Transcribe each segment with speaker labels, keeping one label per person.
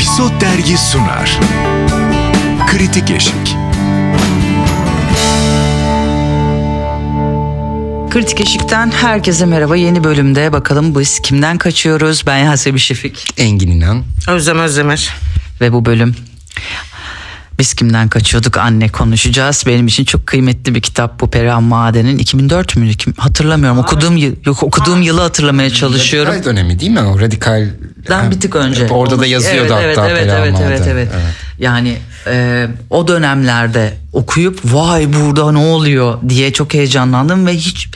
Speaker 1: Episod Dergi sunar. Kritik Eşik.
Speaker 2: Kritik Eşik'ten herkese merhaba. Yeni bölümde bakalım biz kimden kaçıyoruz? Ben Yasemin Şefik
Speaker 3: Engin İnan.
Speaker 4: Özlem Özdemir.
Speaker 2: ve bu bölüm biz kimden kaçıyorduk anne konuşacağız. Benim için çok kıymetli bir kitap bu Perihan Maden'in 2004 mü Kim- hatırlamıyorum. Okuduğum yıl yok okuduğum yılı hatırlamaya çalışıyorum.
Speaker 3: Radikal dönemi değil mi o? Radikal.
Speaker 2: Dan bir tık önce.
Speaker 3: Orada da yazıyordu
Speaker 2: evet,
Speaker 3: hatta.
Speaker 2: Evet, evet, evet, evet, evet. Yani e, o dönemlerde okuyup vay burada ne oluyor diye çok heyecanlandım ve hiç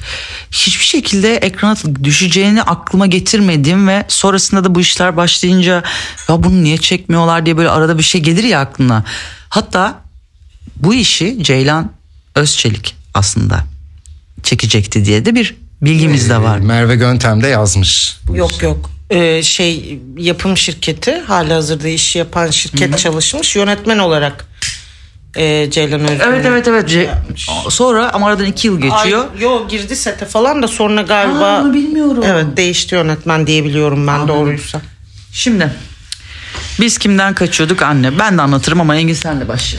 Speaker 2: hiçbir şekilde ekrana düşeceğini aklıma getirmedim ve sonrasında da bu işler başlayınca ya bunu niye çekmiyorlar diye böyle arada bir şey gelir ya aklına. Hatta bu işi Ceylan Özçelik aslında çekecekti diye de bir bilgimiz de var.
Speaker 3: Merve Göntem de yazmış. Bu
Speaker 4: Yok
Speaker 3: işi.
Speaker 4: yok. Ee, şey yapım şirketi hali hazırda işi yapan şirket çalışmış yönetmen olarak e, Ceylan Özdemir.
Speaker 2: Evet evet evet. Ce- Sonra ama aradan iki yıl geçiyor.
Speaker 4: Ay, yo girdi sete falan da sonra galiba
Speaker 2: Aa, onu bilmiyorum.
Speaker 4: Evet değişti yönetmen diyebiliyorum ben doğruysa.
Speaker 2: Şimdi biz kimden kaçıyorduk anne? Ben de anlatırım ama Engin sen de başla.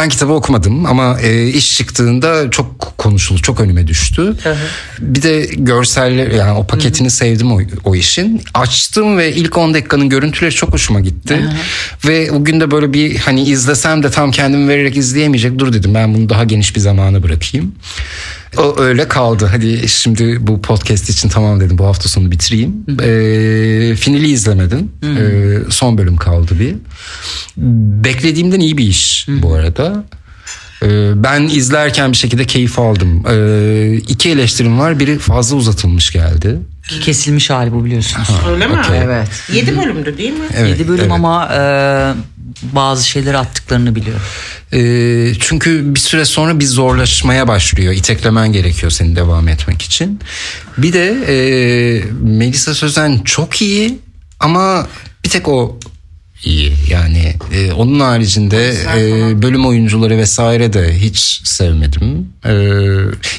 Speaker 3: Ben kitabı okumadım ama e, iş çıktığında çok konuşuldu, çok önüme düştü. Bir de görseller yani o paketini sevdim o, o işin. Açtım ve ilk 10 dakikanın görüntüleri çok hoşuma gitti. Ve o gün de böyle bir hani izlesem de tam kendimi vererek izleyemeyecek. Dur dedim ben bunu daha geniş bir zamana bırakayım. O öyle kaldı. Hadi şimdi bu podcast için tamam dedim bu hafta sonu bitireyim. Ee, finali izlemedim. Ee, son bölüm kaldı bir. Beklediğimden iyi bir iş bu arada. Ee, ben izlerken bir şekilde keyif aldım. İki eleştirim var. Biri fazla uzatılmış geldi.
Speaker 2: Kesilmiş hali bu biliyorsunuz.
Speaker 4: Öyle mi?
Speaker 3: okey.
Speaker 2: Evet.
Speaker 4: 7 bölümdü değil mi?
Speaker 3: Evet,
Speaker 2: 7 bölüm
Speaker 3: evet.
Speaker 2: ama e, bazı şeyleri attıklarını biliyorum.
Speaker 3: Ee, çünkü bir süre sonra bir zorlaşmaya başlıyor. İteklemen gerekiyor senin devam etmek için. Bir de e, Melisa Sözen çok iyi ama bir tek o iyi. Yani e, onun haricinde e, bölüm oyuncuları vesaire de hiç sevmedim. E,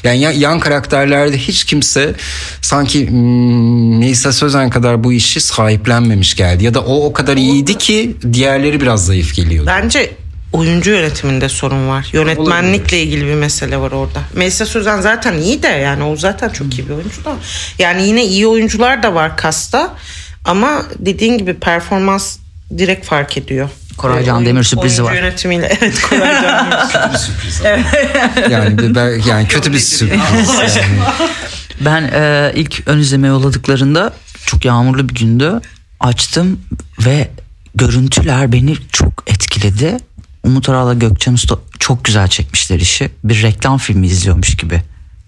Speaker 3: yani yan, yan karakterlerde hiç kimse sanki hmm, Melisa Sözen kadar bu işi sahiplenmemiş geldi. Ya da o o kadar iyiydi ki diğerleri biraz zayıf geliyordu.
Speaker 4: Bence oyuncu yönetiminde sorun var. Yönetmenlikle ilgili bir mesele var orada. Melisa Sözen zaten iyi de yani o zaten çok iyi bir oyuncu da. Yani yine iyi oyuncular da var kasta. Ama dediğin gibi performans direkt fark ediyor.
Speaker 2: Koray Can
Speaker 4: Oyun-
Speaker 2: Demir sürprizi
Speaker 4: oyuncu
Speaker 2: var.
Speaker 4: yönetimiyle evet Koray Can Demir.
Speaker 3: Yani bir- ben, yani kötü bir sürpriz. Yani.
Speaker 2: Ben e, ilk ön izleme yolladıklarında çok yağmurlu bir gündü. Açtım ve görüntüler beni çok etkiledi. Umut Aral'la Gökçen Usta çok güzel çekmişler işi. Bir reklam filmi izliyormuş gibi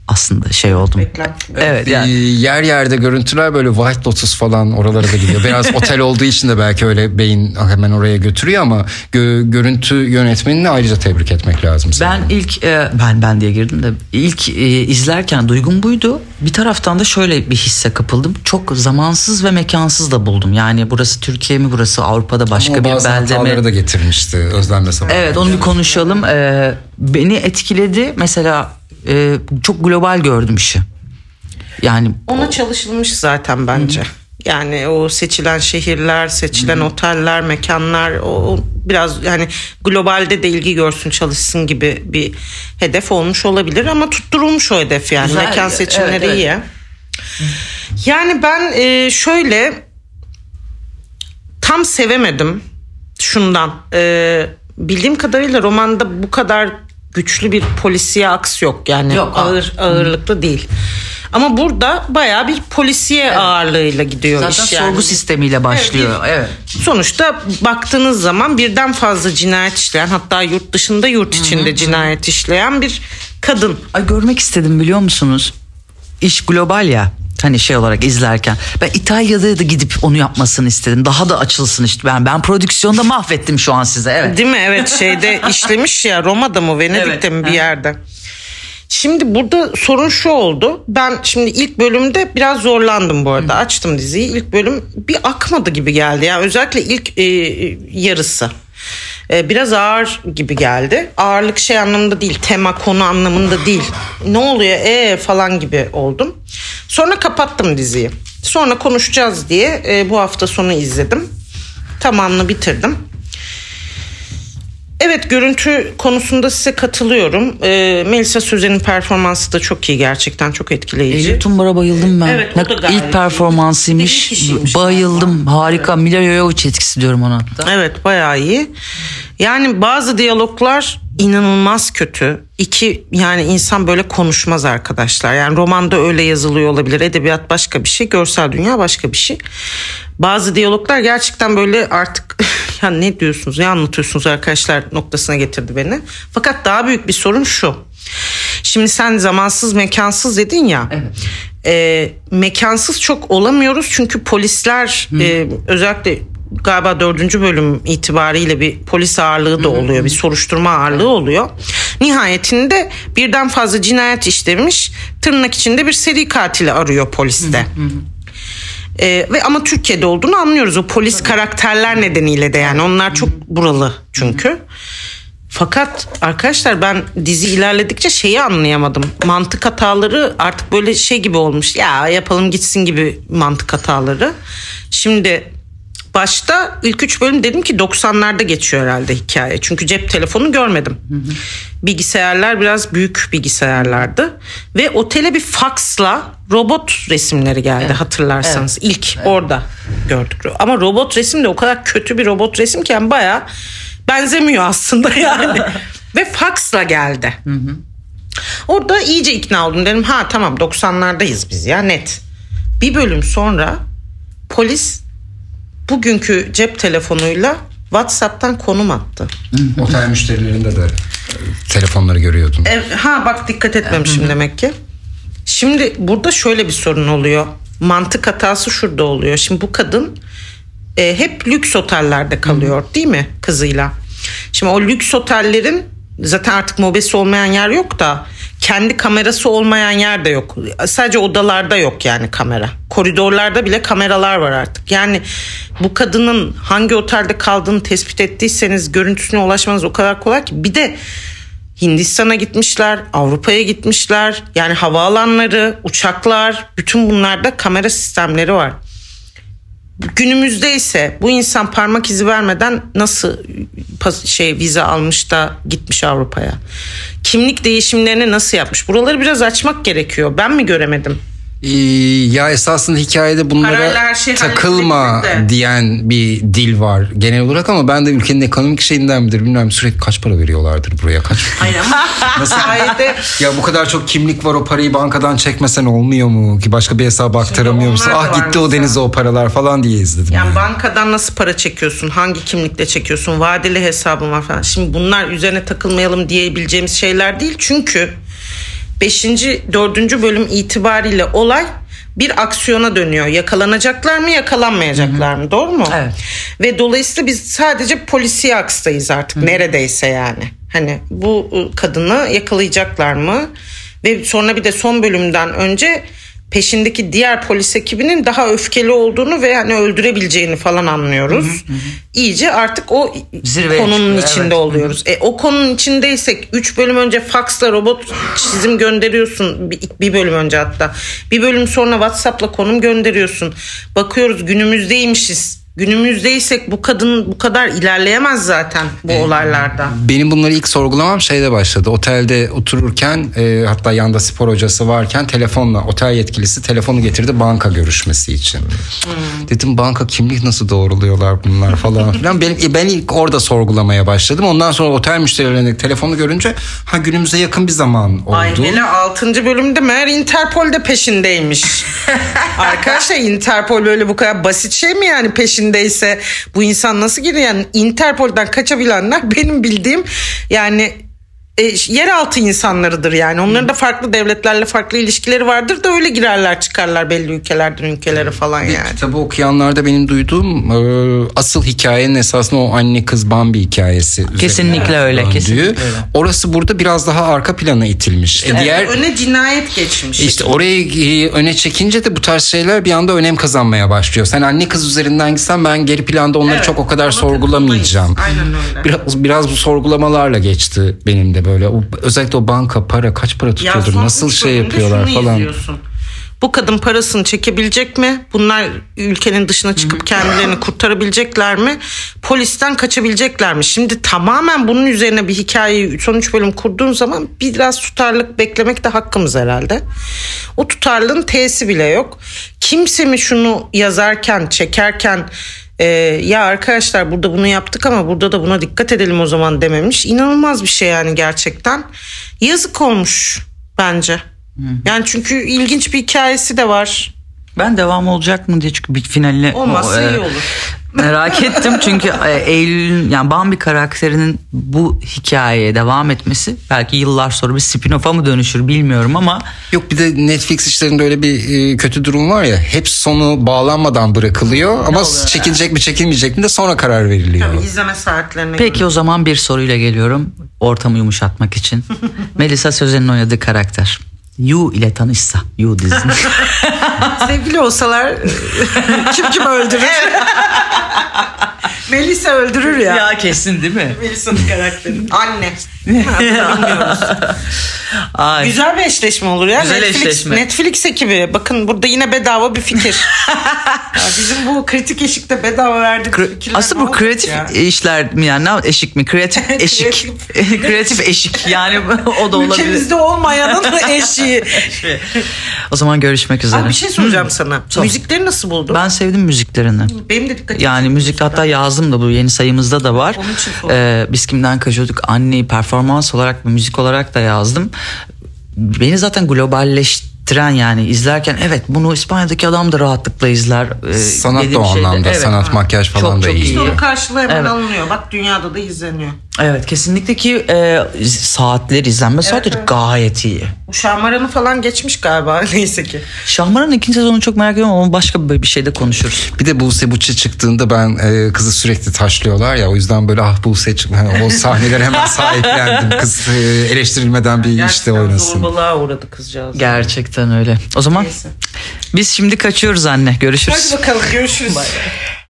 Speaker 2: aslında şey oldum.
Speaker 4: Reklam.
Speaker 2: Evet yani.
Speaker 3: Yer yerde görüntüler böyle White Lotus falan oralara da gidiyor. Biraz otel olduğu için de belki öyle beyin hemen oraya götürüyor ama gö- görüntü yönetmenini ayrıca tebrik etmek lazım.
Speaker 2: Ben
Speaker 3: sanırım.
Speaker 2: ilk e, ben ben diye girdim de ilk e, izlerken duygum buydu. Bir taraftan da şöyle bir hisse kapıldım. Çok zamansız ve mekansız da buldum. Yani burası Türkiye mi burası Avrupa'da başka
Speaker 3: Ama
Speaker 2: bir
Speaker 3: bazı
Speaker 2: belde mi?
Speaker 3: hataları da getirmişti Özlem'le sabah.
Speaker 2: Evet onu bir konuşalım. Ee, beni etkiledi. Mesela e, çok global gördüm işi. Yani
Speaker 4: Ona çalışılmış zaten bence. Yani o seçilen şehirler, seçilen oteller, mekanlar o, o biraz yani globalde de ilgi görsün çalışsın gibi bir hedef olmuş olabilir ama tutturulmuş o hedef yani.
Speaker 2: Güzel,
Speaker 4: Mekan seçimleri
Speaker 2: evet, evet.
Speaker 4: iyi. Yani ben e, şöyle tam sevemedim şundan. E, bildiğim kadarıyla romanda bu kadar güçlü bir polisiye aks yok. Yani
Speaker 2: Yok,
Speaker 4: ağır ağırlıklı değil. Ama burada bayağı bir polisiye ağırlığıyla gidiyor
Speaker 2: zaten
Speaker 4: iş yani.
Speaker 2: sorgu sistemiyle başlıyor. Evet.
Speaker 4: Sonuçta baktığınız zaman birden fazla cinayet işleyen hatta yurt dışında yurt içinde cinayet işleyen bir kadın.
Speaker 2: Ay görmek istedim biliyor musunuz? İş global ya. Hani şey olarak izlerken ben İtalya'da da gidip onu yapmasını istedim. Daha da açılsın işte. Ben ben prodüksiyonda mahvettim şu an size. Evet.
Speaker 4: Değil mi? Evet şeyde işlemiş ya Roma'da mı Venedik'te
Speaker 2: Evet,
Speaker 4: mi bir yerde. Şimdi burada sorun şu oldu. Ben şimdi ilk bölümde biraz zorlandım bu arada. Açtım diziyi. İlk bölüm bir akmadı gibi geldi. Yani özellikle ilk e, yarısı. E, biraz ağır gibi geldi. Ağırlık şey anlamında değil, tema konu anlamında değil. Ne oluyor e falan gibi oldum. Sonra kapattım diziyi. Sonra konuşacağız diye e, bu hafta sonu izledim. Tamamını bitirdim. Evet görüntü konusunda size katılıyorum. Ee, Melisa Sözen'in performansı da çok iyi gerçekten çok etkileyici.
Speaker 2: Elif Tumbar'a bayıldım ben.
Speaker 4: Evet, o da gayet.
Speaker 2: İlk performansıymış. Bayıldım. Harika. Mila Jovovich etkisi diyorum ona.
Speaker 4: Evet bayağı iyi. Yani bazı diyaloglar inanılmaz kötü. İki yani insan böyle konuşmaz arkadaşlar. Yani romanda öyle yazılıyor olabilir. Edebiyat başka bir şey, görsel dünya başka bir şey. Bazı diyaloglar gerçekten böyle artık ya ne diyorsunuz, ne anlatıyorsunuz arkadaşlar noktasına getirdi beni. Fakat daha büyük bir sorun şu. Şimdi sen zamansız mekansız dedin ya. E, mekansız çok olamıyoruz çünkü polisler e, özellikle galiba dördüncü bölüm itibariyle bir polis ağırlığı da oluyor. Bir soruşturma ağırlığı oluyor. Nihayetinde birden fazla cinayet işlemiş tırnak içinde bir seri katili arıyor poliste. Ee, ve ama Türkiye'de olduğunu anlıyoruz o polis karakterler nedeniyle de yani onlar çok buralı çünkü. Fakat arkadaşlar ben dizi ilerledikçe şeyi anlayamadım. Mantık hataları artık böyle şey gibi olmuş. Ya yapalım gitsin gibi mantık hataları. Şimdi başta ilk üç bölüm dedim ki 90'larda geçiyor herhalde hikaye. Çünkü cep telefonu görmedim. Bilgisayarlar biraz büyük bilgisayarlardı. Ve otele bir faksla robot resimleri geldi hatırlarsanız. İlk orada gördük. Ama robot resim de o kadar kötü bir robot resim ki yani bayağı benzemiyor aslında yani. Ve faksla geldi. Orada iyice ikna oldum. Dedim ha tamam 90'lardayız biz ya net. Bir bölüm sonra polis bugünkü cep telefonuyla WhatsApp'tan konum attı.
Speaker 3: Otel müşterilerinde de telefonları görüyordun.
Speaker 4: E, ha bak dikkat etmemişim demek ki. Şimdi burada şöyle bir sorun oluyor. Mantık hatası şurada oluyor. Şimdi bu kadın e, hep lüks otellerde kalıyor değil mi kızıyla? Şimdi o lüks otellerin zaten artık mobesi olmayan yer yok da kendi kamerası olmayan yer de yok. Sadece odalarda yok yani kamera. Koridorlarda bile kameralar var artık. Yani bu kadının hangi otelde kaldığını tespit ettiyseniz görüntüsüne ulaşmanız o kadar kolay ki. Bir de Hindistan'a gitmişler, Avrupa'ya gitmişler. Yani havaalanları, uçaklar, bütün bunlarda kamera sistemleri var. Günümüzde ise bu insan parmak izi vermeden nasıl şey vize almış da gitmiş Avrupa'ya? Kimlik değişimlerini nasıl yapmış? Buraları biraz açmak gerekiyor. Ben mi göremedim?
Speaker 3: Ee, ya esasında hikayede bunlara
Speaker 4: Parayla her şey
Speaker 3: takılma diyen bir dil var genel olarak ama ben de ülkenin ekonomik şeyinden midir bilmiyorum sürekli kaç para veriyorlardır buraya kaç
Speaker 4: Nasıl? Hikayede
Speaker 3: ya bu kadar çok kimlik var o parayı bankadan çekmesen olmuyor mu ki başka bir hesaba aktaramıyor musun ah gitti o denize o paralar falan diye izledim
Speaker 4: Yani
Speaker 3: yani.
Speaker 4: bankadan nasıl para çekiyorsun? Hangi kimlikle çekiyorsun? Vadeli hesabın var falan. Şimdi bunlar üzerine takılmayalım diyebileceğimiz şeyler değil. Çünkü 5. 4. bölüm itibariyle olay bir aksiyona dönüyor. Yakalanacaklar mı, yakalanmayacaklar mı? Doğru mu?
Speaker 2: Evet.
Speaker 4: Ve dolayısıyla biz sadece polisiye akstayız artık neredeyse yani. Hani bu ı, kadını yakalayacaklar mı? Ve sonra bir de son bölümden önce peşindeki diğer polis ekibinin daha öfkeli olduğunu ve hani öldürebileceğini falan anlıyoruz. İyice artık o
Speaker 2: Zirveye
Speaker 4: konunun
Speaker 2: çıkıyor,
Speaker 4: içinde
Speaker 2: evet.
Speaker 4: oluyoruz. E, o konunun içindeysek 3 bölüm önce faksla robot çizim gönderiyorsun. Bir, bir bölüm önce hatta. Bir bölüm sonra WhatsApp'la konum gönderiyorsun. Bakıyoruz günümüzdeymişiz. Günümüzdeysek bu kadın bu kadar ilerleyemez zaten bu olaylarda.
Speaker 3: Benim bunları ilk sorgulamam şeyde başladı. Otelde otururken e, hatta yanda spor hocası varken telefonla otel yetkilisi telefonu getirdi banka görüşmesi için. Dedim banka kimlik nasıl doğruluyorlar bunlar falan filan. Benim, e, ben ilk orada sorgulamaya başladım. Ondan sonra otel müşterilerine telefonu görünce ha günümüze yakın bir zaman oldu.
Speaker 4: Ay hele 6. bölümde meğer Interpol de peşindeymiş. Arkadaşlar Interpol böyle bu kadar basit şey mi yani peşindeyse bu insan nasıl giriyor? Yani Interpol'den kaçabilenler benim bildiğim yani e, yeraltı insanlarıdır yani. Onların da farklı devletlerle farklı ilişkileri vardır da öyle girerler çıkarlar belli ülkelerden ülkelere falan yani.
Speaker 3: Kitabı okuyanlarda benim duyduğum e, asıl hikayenin esasında o anne kız Bambi hikayesi.
Speaker 2: Kesinlikle öyle,
Speaker 3: döndüğü.
Speaker 2: kesinlikle öyle.
Speaker 3: Orası burada biraz daha arka plana itilmiş. E, diğer
Speaker 4: Öne cinayet geçmiş.
Speaker 3: işte orayı e, öne çekince de bu tarz şeyler bir anda önem kazanmaya başlıyor. Sen anne kız üzerinden gitsen ben geri planda onları
Speaker 4: Evet,
Speaker 3: çok o kadar sorgulamayacağım.
Speaker 4: Aynen öyle.
Speaker 3: Biraz biraz bu sorgulamalarla geçti benim de böyle. O, özellikle o banka para kaç para tutuyordur?
Speaker 4: son
Speaker 3: Nasıl şey yapıyorlar falan.
Speaker 4: izliyorsun. Bu kadın parasını çekebilecek mi? Bunlar ülkenin dışına çıkıp kendilerini kurtarabilecekler mi? Polisten kaçabilecekler mi? Şimdi tamamen bunun üzerine bir hikayeyi son üç bölüm kurduğun zaman biraz tutarlılık beklemek de hakkımız herhalde. O tutarlılığın T'si bile yok. Kimse mi şunu yazarken, çekerken e, ya arkadaşlar burada bunu yaptık ama burada da buna dikkat edelim o zaman dememiş. İnanılmaz bir şey yani gerçekten. Yazık olmuş bence. Yani çünkü ilginç bir hikayesi de var.
Speaker 2: Ben devam olacak mı diye çünkü bir finaline
Speaker 4: Olmazsa
Speaker 2: o, e,
Speaker 4: iyi olur.
Speaker 2: Merak ettim çünkü e, Eylül'ün yani Bambi karakterinin bu hikayeye devam etmesi belki yıllar sonra bir spin-off'a mı dönüşür bilmiyorum ama
Speaker 3: Yok bir de Netflix işlerinde öyle bir e, kötü durum var ya. Hep sonu bağlanmadan bırakılıyor ama çekilecek mi çekilmeyecek mi de sonra karar veriliyor.
Speaker 4: İzleme saatlerine
Speaker 2: Peki o zaman bir soruyla geliyorum ortamı yumuşatmak için. Melisa Sözen'in oynadığı karakter. Yu ile tanışsa. Yu dizisi.
Speaker 4: Sevgili olsalar kim kim öldürür? Melisa öldürür ya.
Speaker 2: ya kesin değil mi?
Speaker 4: Melisa'nın karakteri. Anne. Bilmiyoruz.
Speaker 2: Ay.
Speaker 4: Güzel bir eşleşme olur ya.
Speaker 2: Güzel
Speaker 4: Netflix,
Speaker 2: eşleşme.
Speaker 4: Netflix ekibi. Bakın burada yine bedava bir fikir. Ya bizim bu kritik eşikte bedava verdiğimiz
Speaker 2: Kre-
Speaker 4: fikirler
Speaker 2: Aslında bu kreatif
Speaker 4: ya?
Speaker 2: işler mi yani ne eşik mi? Kreatif eşik. kreatif eşik yani o da olabilir.
Speaker 4: Ülkemizde olmayanın eşiği.
Speaker 2: O zaman görüşmek üzere.
Speaker 4: Abi bir şey soracağım sana.
Speaker 2: Sor.
Speaker 4: Müzikleri nasıl buldun?
Speaker 2: Ben sevdim müziklerini.
Speaker 4: Benim de dikkatimi
Speaker 2: Yani müzik hatta yazdım da bu yeni sayımızda da var. Ee, biz kimden kaçıyorduk? Anneyi performans olarak ve müzik olarak da yazdım. Beni zaten globalleştiren yani izlerken evet bunu İspanya'daki adam da rahatlıkla izler. Ee,
Speaker 3: Sanat da o
Speaker 2: şeyde-
Speaker 3: anlamda.
Speaker 2: evet.
Speaker 3: Sanat, makyaj falan
Speaker 2: Çok
Speaker 3: da
Speaker 2: çok
Speaker 3: iyi.
Speaker 4: İşte onun karşılığı hemen
Speaker 2: Evet.
Speaker 4: alınıyor. Bak dünyada da izleniyor.
Speaker 2: Evet kesinlikle ki e, saatler izlenme saatleri gayet iyi.
Speaker 4: Şahmaran'ı falan geçmiş galiba neyse ki.
Speaker 2: Şahmaran'ın ikinci sezonu çok merak ediyorum ama başka bir şeyde konuşuruz.
Speaker 3: Bir de Buse Buçi çıktığında ben e, kızı sürekli taşlıyorlar ya o yüzden böyle ah Buse çıktı. Hani o sahneleri hemen sahiplendim. Kız e, eleştirilmeden bir işte
Speaker 4: Gerçekten
Speaker 3: oynasın.
Speaker 4: zorbalığa uğradı kızcağız.
Speaker 2: Gerçekten öyle. O zaman
Speaker 4: Neyse.
Speaker 2: biz şimdi kaçıyoruz anne. Görüşürüz.
Speaker 4: Hadi bakalım görüşürüz.